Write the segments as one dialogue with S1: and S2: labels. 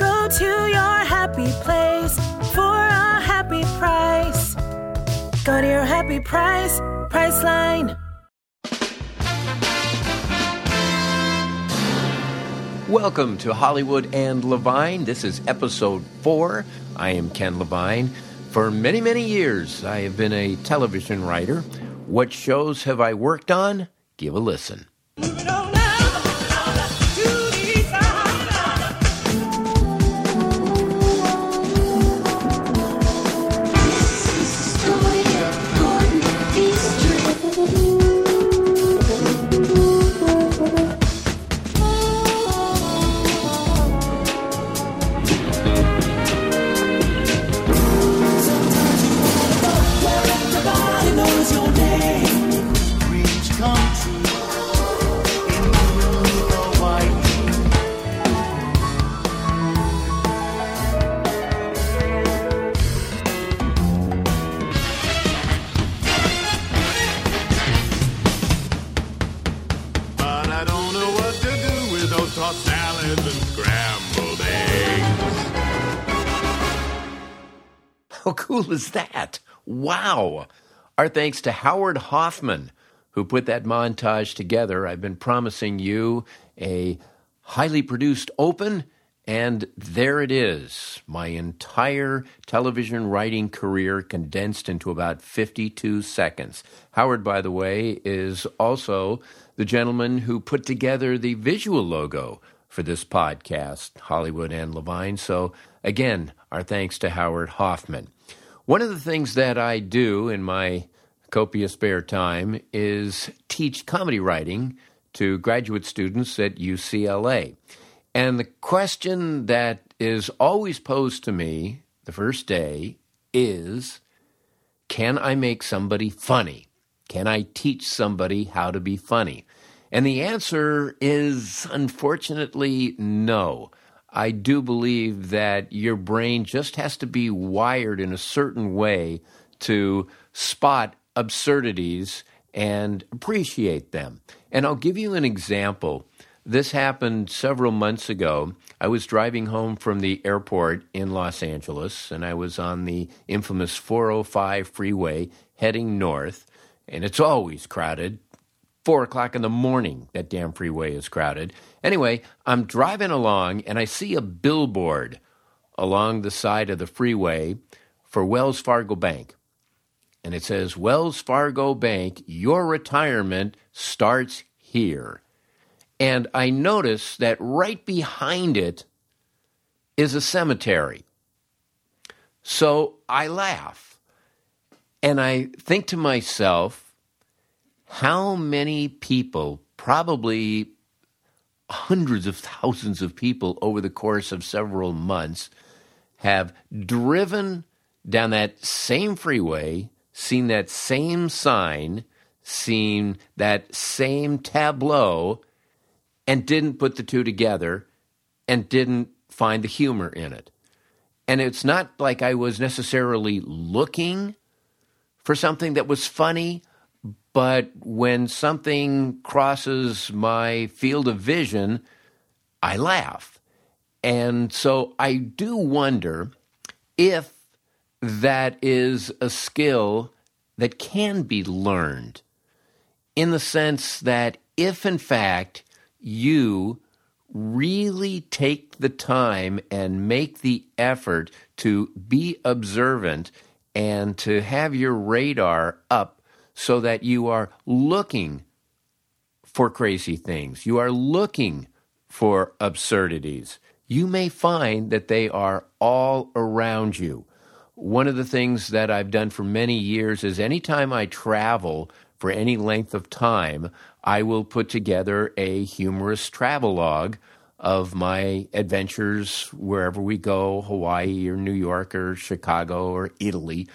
S1: Go to your happy place for a happy price. Go to your happy price, Priceline.
S2: Welcome to Hollywood and Levine. This is episode four. I am Ken Levine. For many, many years, I have been a television writer. What shows have I worked on? Give a listen. Cool is that? Wow. Our thanks to Howard Hoffman, who put that montage together. I've been promising you a highly produced open, and there it is. My entire television writing career condensed into about 52 seconds. Howard, by the way, is also the gentleman who put together the visual logo for this podcast, Hollywood and Levine. So, again, our thanks to Howard Hoffman. One of the things that I do in my copious spare time is teach comedy writing to graduate students at UCLA. And the question that is always posed to me the first day is can I make somebody funny? Can I teach somebody how to be funny? And the answer is unfortunately no. I do believe that your brain just has to be wired in a certain way to spot absurdities and appreciate them. And I'll give you an example. This happened several months ago. I was driving home from the airport in Los Angeles, and I was on the infamous 405 freeway heading north, and it's always crowded. Four o'clock in the morning, that damn freeway is crowded. Anyway, I'm driving along, and I see a billboard along the side of the freeway for Wells Fargo Bank. And it says, Wells Fargo Bank, your retirement starts here. And I notice that right behind it is a cemetery. So I laugh. And I think to myself, how many people, probably hundreds of thousands of people over the course of several months, have driven down that same freeway, seen that same sign, seen that same tableau, and didn't put the two together and didn't find the humor in it. And it's not like I was necessarily looking for something that was funny, but when something crosses my field of vision, I laugh. And so I do wonder if that is a skill that can be learned in the sense that if, in fact, you really take the time and make the effort to be observant and to have your radar up so that you are looking for crazy things. You are looking for absurdities. You may find that they are all around you. One of the things that I've done for many years is anytime I travel for any length of time, I will put together a humorous travelogue of my adventures wherever we go Hawaii or New York or Chicago or Italy.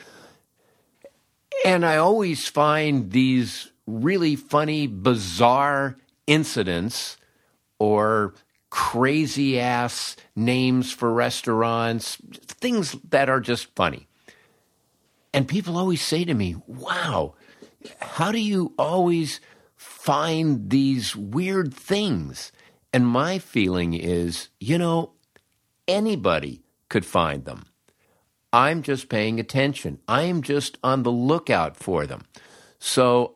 S2: And I always find these really funny, bizarre incidents or crazy ass names for restaurants, things that are just funny. And people always say to me, wow, how do you always find these weird things? And my feeling is, you know, anybody could find them. I'm just paying attention. I am just on the lookout for them. So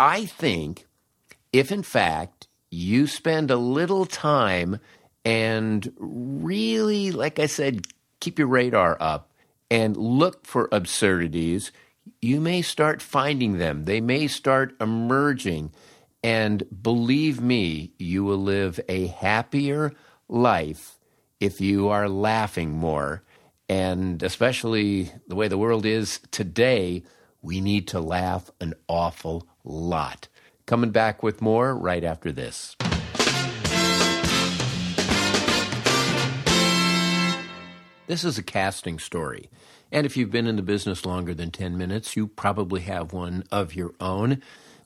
S2: I think if, in fact, you spend a little time and really, like I said, keep your radar up and look for absurdities, you may start finding them. They may start emerging. And believe me, you will live a happier life if you are laughing more. And especially the way the world is today, we need to laugh an awful lot. Coming back with more right after this. This is a casting story. And if you've been in the business longer than 10 minutes, you probably have one of your own.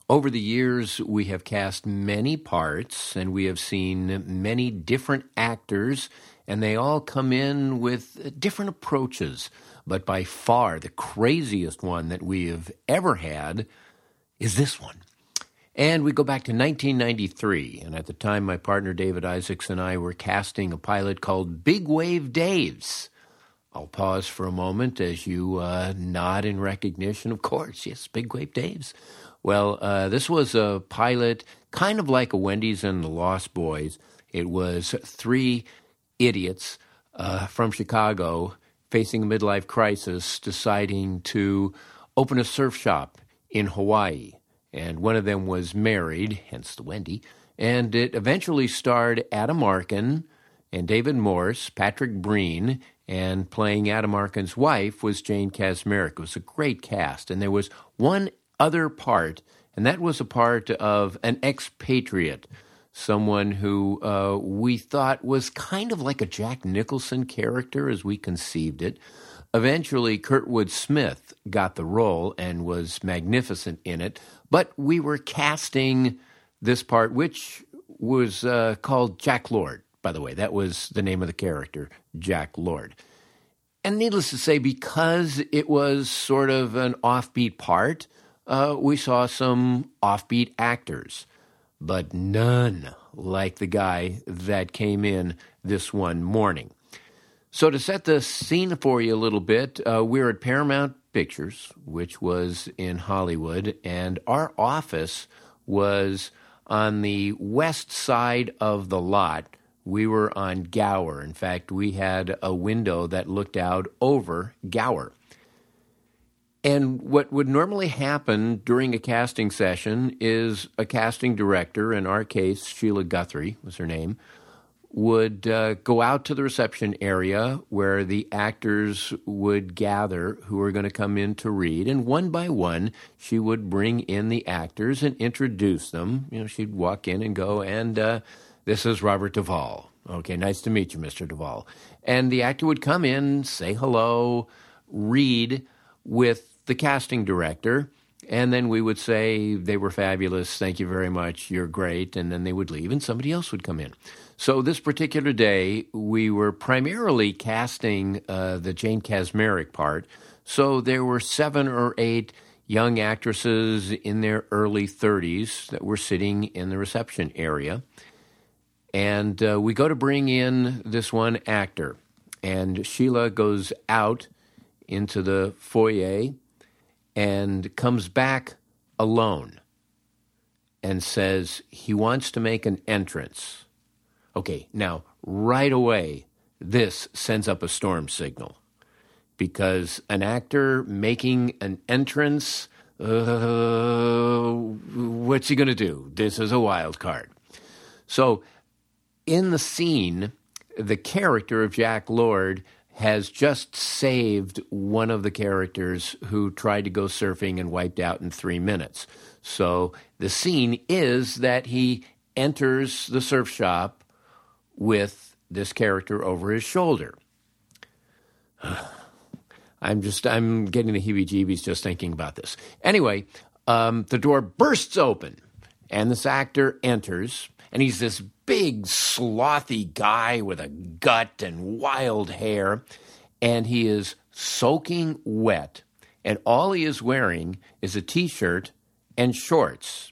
S2: Over the years, we have cast many parts and we have seen many different actors, and they all come in with different approaches. But by far, the craziest one that we have ever had is this one. And we go back to 1993, and at the time, my partner David Isaacs and I were casting a pilot called Big Wave Daves. I'll pause for a moment as you uh, nod in recognition. Of course, yes, Big Wave Daves. Well, uh, this was a pilot kind of like a Wendy's and the Lost Boys. It was three idiots uh, from Chicago facing a midlife crisis deciding to open a surf shop in Hawaii. And one of them was married, hence the Wendy. And it eventually starred Adam Arkin and David Morse, Patrick Breen, and playing Adam Arkin's wife was Jane Kaczmarek. It was a great cast, and there was one other part, and that was a part of an expatriate, someone who uh, we thought was kind of like a Jack Nicholson character as we conceived it. Eventually, Kurtwood Smith got the role and was magnificent in it, but we were casting this part, which was uh, called Jack Lord by the way. That was the name of the character, Jack Lord. And needless to say, because it was sort of an offbeat part, uh, we saw some offbeat actors, but none like the guy that came in this one morning. So, to set the scene for you a little bit, uh, we're at Paramount Pictures, which was in Hollywood, and our office was on the west side of the lot we were on Gower. In fact, we had a window that looked out over Gower. And what would normally happen during a casting session is a casting director, in our case, Sheila Guthrie was her name, would uh, go out to the reception area where the actors would gather who were going to come in to read. And one by one, she would bring in the actors and introduce them. You know, she'd walk in and go, and uh, this is Robert Duvall. Okay, nice to meet you, Mr. Duvall. And the actor would come in, say hello, read with the casting director, and then we would say, They were fabulous. Thank you very much. You're great. And then they would leave, and somebody else would come in. So, this particular day, we were primarily casting uh, the Jane Kaczmarek part. So, there were seven or eight young actresses in their early 30s that were sitting in the reception area. And uh, we go to bring in this one actor, and Sheila goes out into the foyer and comes back alone and says he wants to make an entrance. Okay, now, right away, this sends up a storm signal because an actor making an entrance, uh, what's he going to do? This is a wild card. So, in the scene, the character of Jack Lord has just saved one of the characters who tried to go surfing and wiped out in three minutes. So the scene is that he enters the surf shop with this character over his shoulder. I'm just, I'm getting the heebie jeebies just thinking about this. Anyway, um, the door bursts open and this actor enters, and he's this big, slothy guy with a gut and wild hair, and he is soaking wet, and all he is wearing is a t shirt and shorts.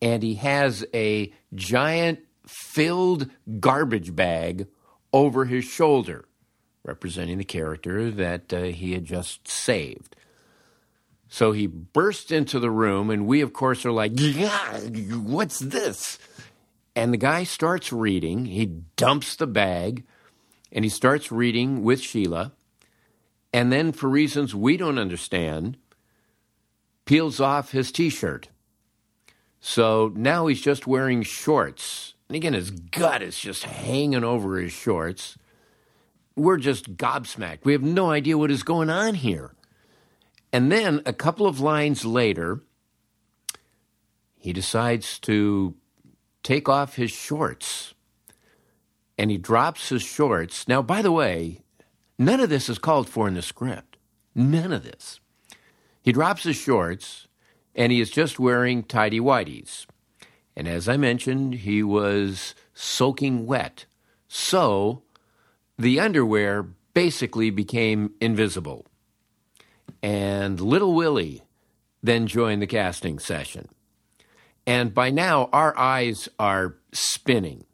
S2: And he has a giant filled garbage bag over his shoulder, representing the character that uh, he had just saved. So he burst into the room, and we, of course, are like, yeah, what's this? And the guy starts reading. He dumps the bag and he starts reading with Sheila. And then, for reasons we don't understand, peels off his t shirt. So now he's just wearing shorts. And again, his gut is just hanging over his shorts. We're just gobsmacked. We have no idea what is going on here. And then a couple of lines later, he decides to take off his shorts and he drops his shorts. Now, by the way, none of this is called for in the script. None of this. He drops his shorts and he is just wearing tidy whities. And as I mentioned, he was soaking wet. So the underwear basically became invisible. And little Willie then joined the casting session. And by now, our eyes are spinning.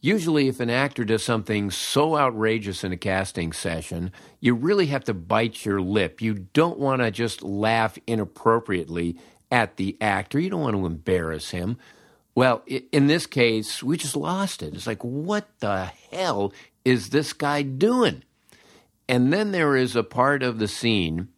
S2: Usually, if an actor does something so outrageous in a casting session, you really have to bite your lip. You don't want to just laugh inappropriately at the actor, you don't want to embarrass him. Well, in this case, we just lost it. It's like, what the hell is this guy doing? And then there is a part of the scene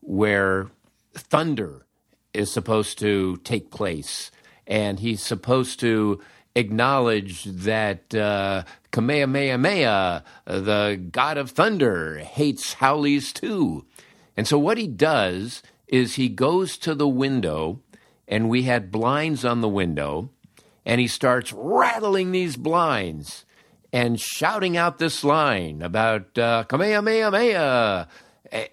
S2: where thunder is supposed to take place and he's supposed to acknowledge that uh, Kamehameha, the god of thunder, hates haoles too. And so what he does is he goes to the window, and we had blinds on the window, and he starts rattling these blinds and shouting out this line about uh, Kamehameha.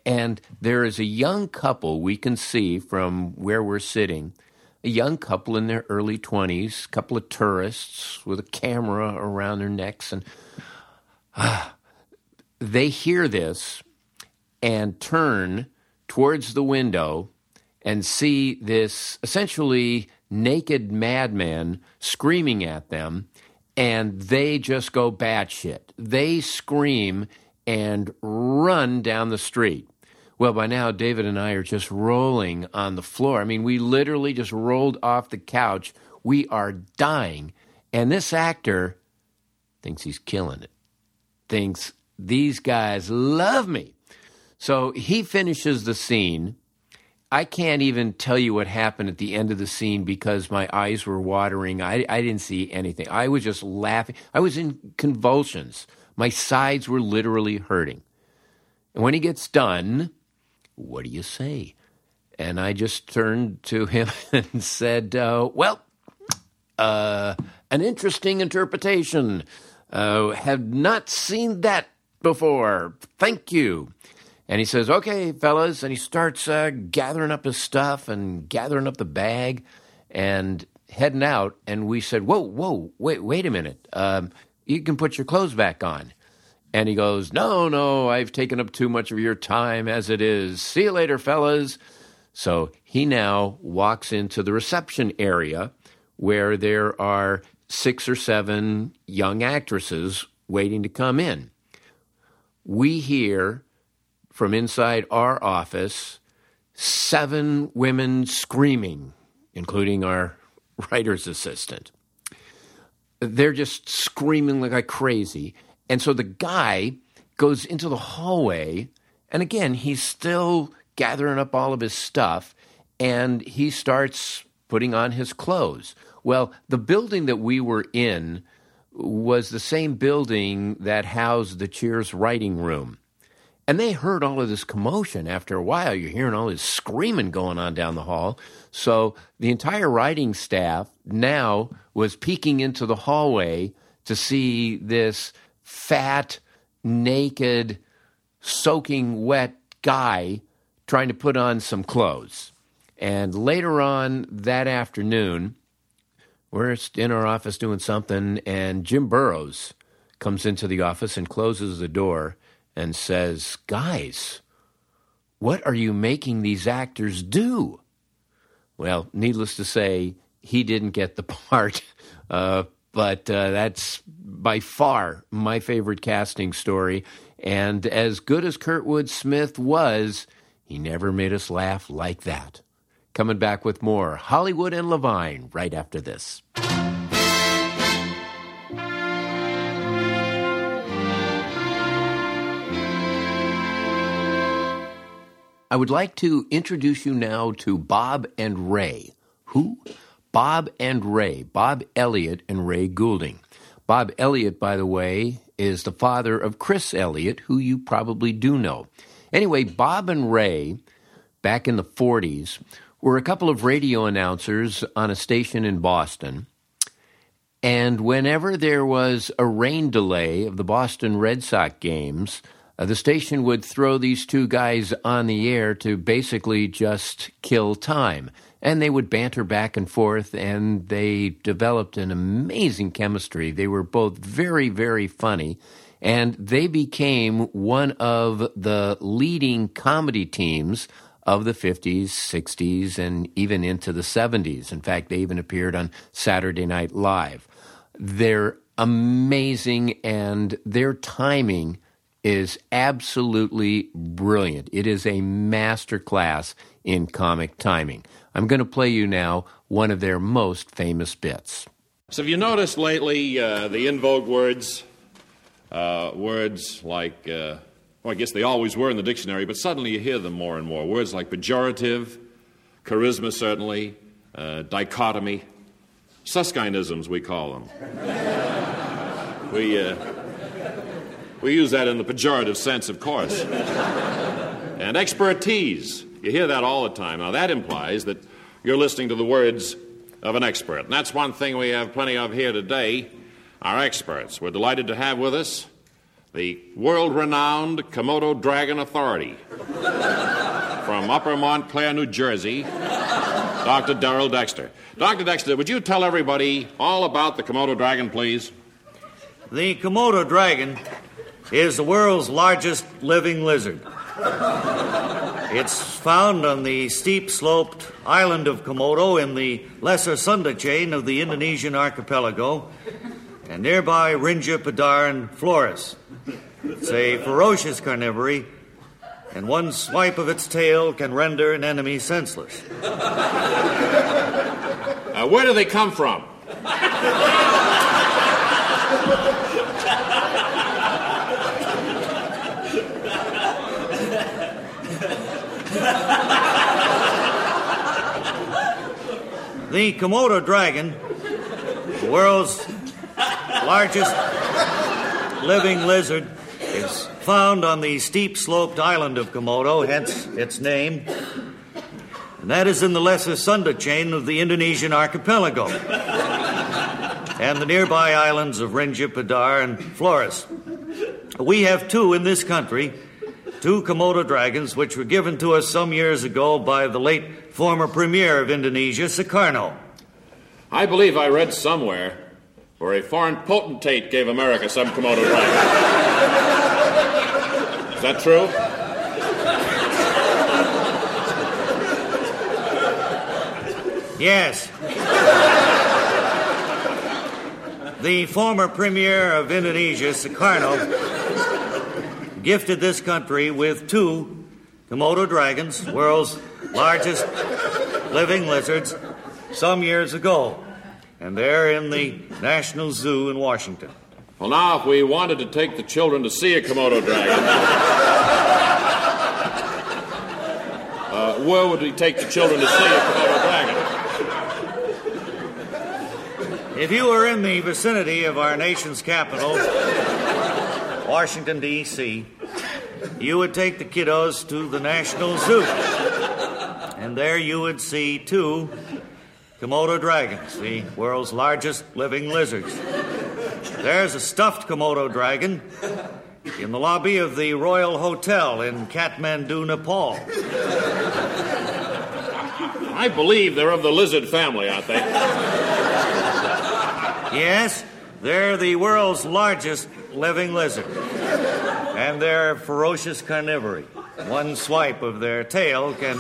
S2: And there is a young couple we can see from where we're sitting a young couple in their early 20s, a couple of tourists with a camera around their necks. And uh, they hear this and turn towards the window and see this essentially naked madman screaming at them. And they just go batshit. They scream and run down the street. Well, by now, David and I are just rolling on the floor. I mean, we literally just rolled off the couch. We are dying. And this actor thinks he's killing it, thinks these guys love me. So he finishes the scene. I can't even tell you what happened at the end of the scene because my eyes were watering. I, I didn't see anything. I was just laughing. I was in convulsions. My sides were literally hurting. And when he gets done, what do you say? And I just turned to him and said, uh, Well, uh, an interesting interpretation. Uh, have not seen that before. Thank you. And he says, Okay, fellas. And he starts uh, gathering up his stuff and gathering up the bag and heading out. And we said, Whoa, whoa, wait, wait a minute. Um, you can put your clothes back on. And he goes, No, no, I've taken up too much of your time as it is. See you later, fellas. So he now walks into the reception area where there are six or seven young actresses waiting to come in. We hear from inside our office seven women screaming, including our writer's assistant. They're just screaming like crazy. And so the guy goes into the hallway, and again, he's still gathering up all of his stuff, and he starts putting on his clothes. Well, the building that we were in was the same building that housed the Cheers writing room. And they heard all of this commotion. After a while, you're hearing all this screaming going on down the hall. So the entire writing staff now was peeking into the hallway to see this fat, naked, soaking wet guy trying to put on some clothes. And later on that afternoon, we're in our office doing something, and Jim Burrows comes into the office and closes the door and says, Guys, what are you making these actors do? Well, needless to say, he didn't get the part, uh, but uh, that's by far my favorite casting story. And as good as Kurtwood Smith was, he never made us laugh like that. Coming back with more Hollywood and Levine right after this. I would like to introduce you now to Bob and Ray. Who? Bob and Ray. Bob Elliott and Ray Goulding. Bob Elliott, by the way, is the father of Chris Elliott, who you probably do know. Anyway, Bob and Ray, back in the 40s, were a couple of radio announcers on a station in Boston. And whenever there was a rain delay of the Boston Red Sox games, uh, the station would throw these two guys on the air to basically just kill time. And they would banter back and forth, and they developed an amazing chemistry. They were both very, very funny, and they became one of the leading comedy teams of the 50s, 60s, and even into the 70s. In fact, they even appeared on Saturday Night Live. They're amazing, and their timing is absolutely brilliant. It is a master class in comic timing. I'm going to play you now one of their most famous bits.
S3: So, have you noticed lately uh, the in vogue words? Uh, words like uh, well, I guess they always were in the dictionary, but suddenly you hear them more and more. Words like pejorative, charisma, certainly, uh, dichotomy, Susskindisms, we call them. we, uh, we use that in the pejorative sense, of course. and expertise, you hear that all the time. Now, that implies that you're listening to the words of an expert. And that's one thing we have plenty of here today our experts. We're delighted to have with us the world renowned Komodo Dragon Authority from Upper Montclair, New Jersey, Dr. Darrell Dexter. Dr. Dexter, would you tell everybody all about the Komodo dragon, please?
S4: The Komodo dragon is the world's largest living lizard. It's found on the steep sloped island of Komodo in the Lesser Sunda chain of the Indonesian archipelago and nearby Rinja, Padar, and Flores. It's a ferocious carnivore, and one swipe of its tail can render an enemy senseless.
S3: Uh, where do they come from?
S4: The Komodo dragon, the world's largest living lizard, is found on the steep sloped island of Komodo, hence its name. And that is in the Lesser Sunda chain of the Indonesian archipelago and the nearby islands of Rinja, Padar, and Flores. We have two in this country, two Komodo dragons, which were given to us some years ago by the late former premier of Indonesia, Sukarno.
S3: I believe I read somewhere where a foreign potentate gave America some Komodo dragon. Is that true?
S4: Yes. the former premier of Indonesia, Sukarno, gifted this country with two Komodo dragons, world's largest living lizards, some years ago. And they're in the National Zoo in Washington.
S3: Well, now, if we wanted to take the children to see a Komodo dragon, uh, where would we take the children to see a Komodo dragon?
S4: If you were in the vicinity of our nation's capital, Washington, D.C., you would take the kiddos to the National Zoo. And there you would see two Komodo dragons, the world's largest living lizards. There's a stuffed Komodo dragon in the lobby of the Royal Hotel in Kathmandu, Nepal.
S3: I believe they're of the lizard family, aren't they?
S4: Yes, they're the world's largest living lizard. And they're ferocious carnivory. One swipe of their tail can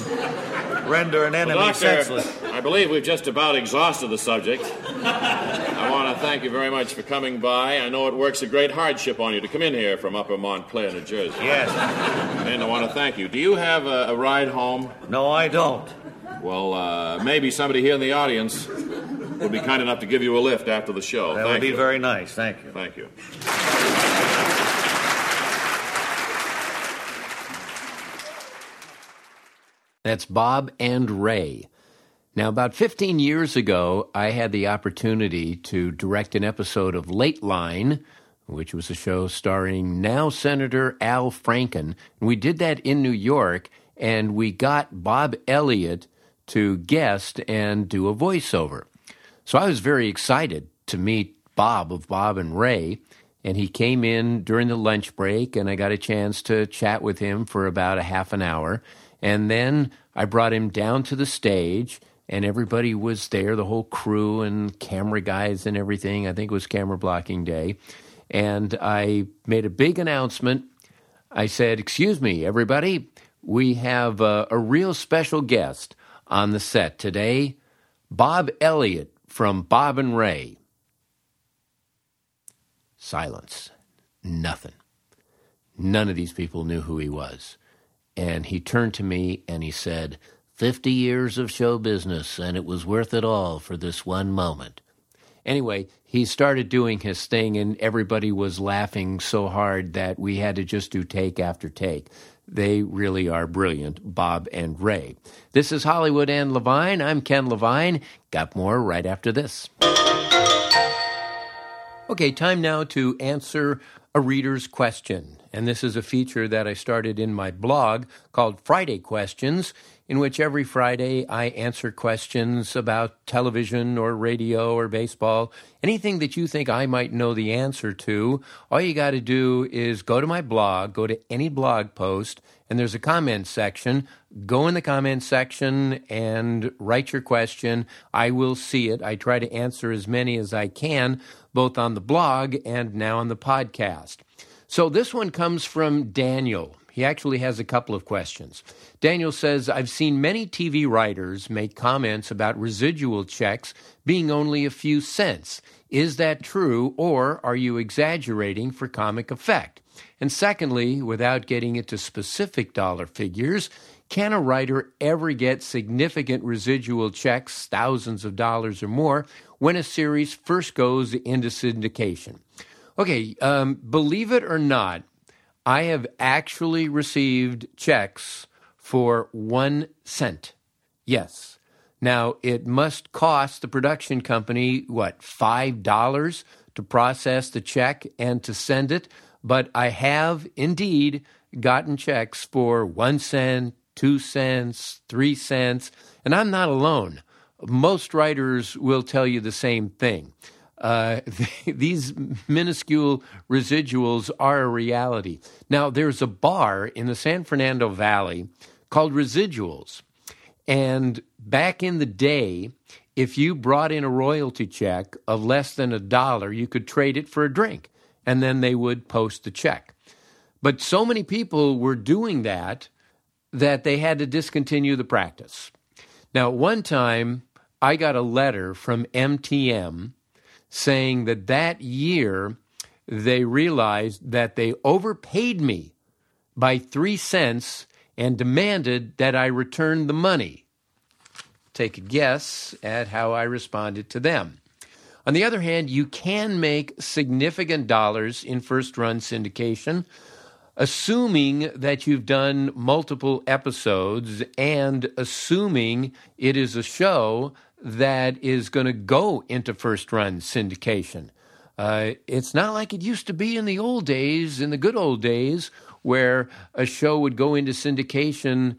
S4: render an enemy
S3: Doctor,
S4: senseless.
S3: I believe we've just about exhausted the subject. I want to thank you very much for coming by. I know it works a great hardship on you to come in here from Upper Montclair, New Jersey.
S4: Yes.
S3: And I want to thank you. Do you have a, a ride home?
S4: No, I don't.
S3: Well, uh, maybe somebody here in the audience would be kind enough to give you a lift after the show.
S4: That
S3: thank
S4: would be
S3: you.
S4: very nice. Thank you.
S3: Thank you.
S2: That's Bob and Ray. Now, about 15 years ago, I had the opportunity to direct an episode of Lateline, which was a show starring now Senator Al Franken. And we did that in New York, and we got Bob Elliott to guest and do a voiceover. So I was very excited to meet Bob of Bob and Ray. And he came in during the lunch break, and I got a chance to chat with him for about a half an hour. And then I brought him down to the stage, and everybody was there the whole crew and camera guys and everything. I think it was camera blocking day. And I made a big announcement. I said, Excuse me, everybody, we have a, a real special guest on the set today Bob Elliott from Bob and Ray. Silence. Nothing. None of these people knew who he was. And he turned to me and he said, 50 years of show business, and it was worth it all for this one moment. Anyway, he started doing his thing, and everybody was laughing so hard that we had to just do take after take. They really are brilliant, Bob and Ray. This is Hollywood and Levine. I'm Ken Levine. Got more right after this. Okay, time now to answer a reader's question. And this is a feature that I started in my blog called Friday Questions, in which every Friday I answer questions about television or radio or baseball, anything that you think I might know the answer to. All you got to do is go to my blog, go to any blog post, and there's a comment section. Go in the comment section and write your question. I will see it. I try to answer as many as I can, both on the blog and now on the podcast. So this one comes from Daniel. He actually has a couple of questions. Daniel says, I've seen many TV writers make comments about residual checks being only a few cents. Is that true, or are you exaggerating for comic effect? And secondly, without getting into specific dollar figures, can a writer ever get significant residual checks, thousands of dollars or more, when a series first goes into syndication? Okay, um, believe it or not, I have actually received checks for one cent. Yes. Now, it must cost the production company, what, $5 to process the check and to send it? But I have indeed gotten checks for one cent, two cents, three cents, and I'm not alone. Most writers will tell you the same thing. Uh, these minuscule residuals are a reality. Now, there's a bar in the San Fernando Valley called Residuals. And back in the day, if you brought in a royalty check of less than a dollar, you could trade it for a drink, and then they would post the check. But so many people were doing that that they had to discontinue the practice. Now, one time I got a letter from MTM saying that that year they realized that they overpaid me by three cents and demanded that I return the money. Take a guess at how I responded to them. On the other hand, you can make significant dollars in first run syndication, assuming that you've done multiple episodes and assuming it is a show that is going to go into first run syndication. Uh, it's not like it used to be in the old days, in the good old days, where a show would go into syndication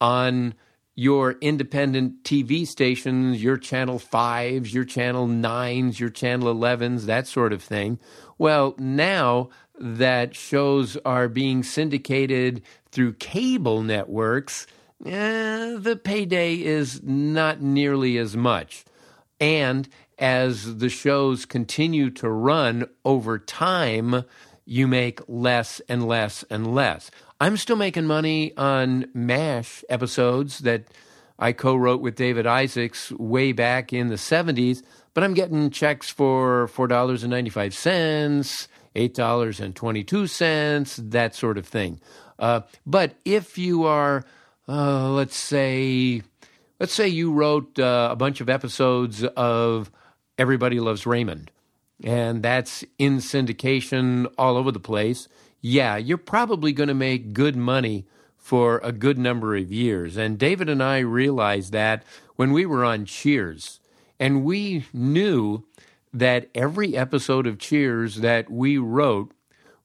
S2: on your independent TV stations, your channel 5s, your channel 9s, your channel 11s, that sort of thing. Well, now that shows are being syndicated through cable networks, eh, the payday is not nearly as much. And as the shows continue to run over time, you make less and less and less. I'm still making money on MASH episodes that I co wrote with David Isaacs way back in the 70s, but I'm getting checks for $4.95, $8.22, that sort of thing. Uh, but if you are, uh, let's say, let's say you wrote uh, a bunch of episodes of Everybody Loves Raymond, and that's in syndication all over the place. Yeah, you're probably going to make good money for a good number of years. And David and I realized that when we were on Cheers, and we knew that every episode of Cheers that we wrote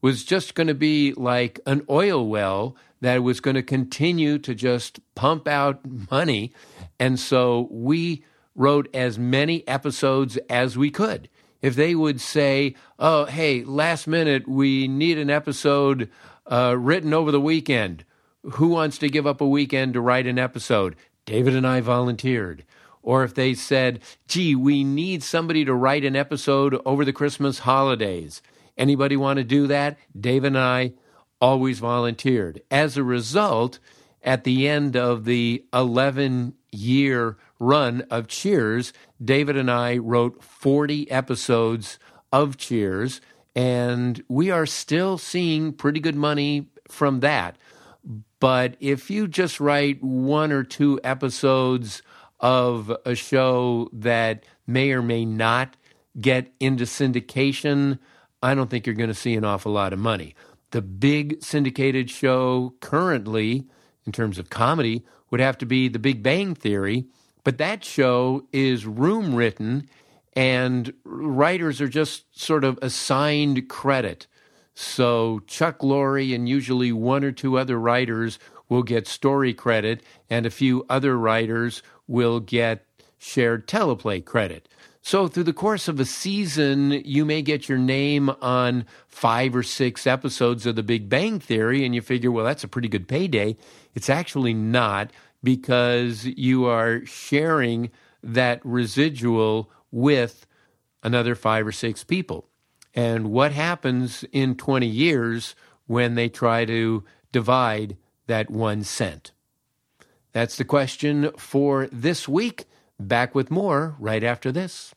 S2: was just going to be like an oil well that was going to continue to just pump out money. And so we wrote as many episodes as we could. If they would say, oh, hey, last minute, we need an episode uh, written over the weekend. Who wants to give up a weekend to write an episode? David and I volunteered. Or if they said, gee, we need somebody to write an episode over the Christmas holidays. Anybody want to do that? David and I always volunteered. As a result, at the end of the 11 year run of Cheers, David and I wrote 40 episodes of Cheers, and we are still seeing pretty good money from that. But if you just write one or two episodes of a show that may or may not get into syndication, I don't think you're going to see an awful lot of money. The big syndicated show currently, in terms of comedy, would have to be The Big Bang Theory, but that show is room written and writers are just sort of assigned credit. So Chuck Lorre and usually one or two other writers will get story credit, and a few other writers will get shared teleplay credit. So, through the course of a season, you may get your name on five or six episodes of The Big Bang Theory, and you figure, well, that's a pretty good payday. It's actually not because you are sharing that residual with another five or six people. And what happens in 20 years when they try to divide that one cent? That's the question for this week. Back with more right after this.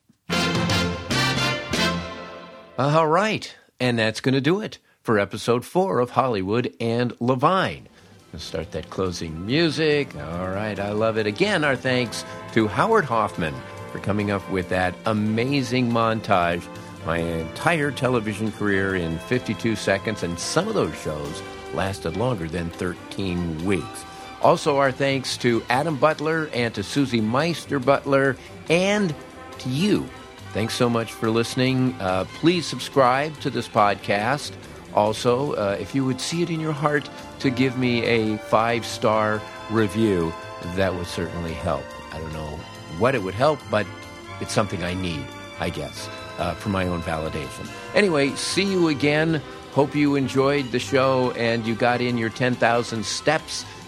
S2: All right. And that's going to do it for episode four of Hollywood and Levine. Let's start that closing music. All right, I love it. Again, our thanks to Howard Hoffman for coming up with that amazing montage. My entire television career in 52 seconds, and some of those shows lasted longer than 13 weeks. Also, our thanks to Adam Butler and to Susie Meister Butler and to you. Thanks so much for listening. Uh, please subscribe to this podcast. Also, uh, if you would see it in your heart to give me a five star review, that would certainly help. I don't know what it would help, but it's something I need, I guess, uh, for my own validation. Anyway, see you again. Hope you enjoyed the show and you got in your 10,000 steps,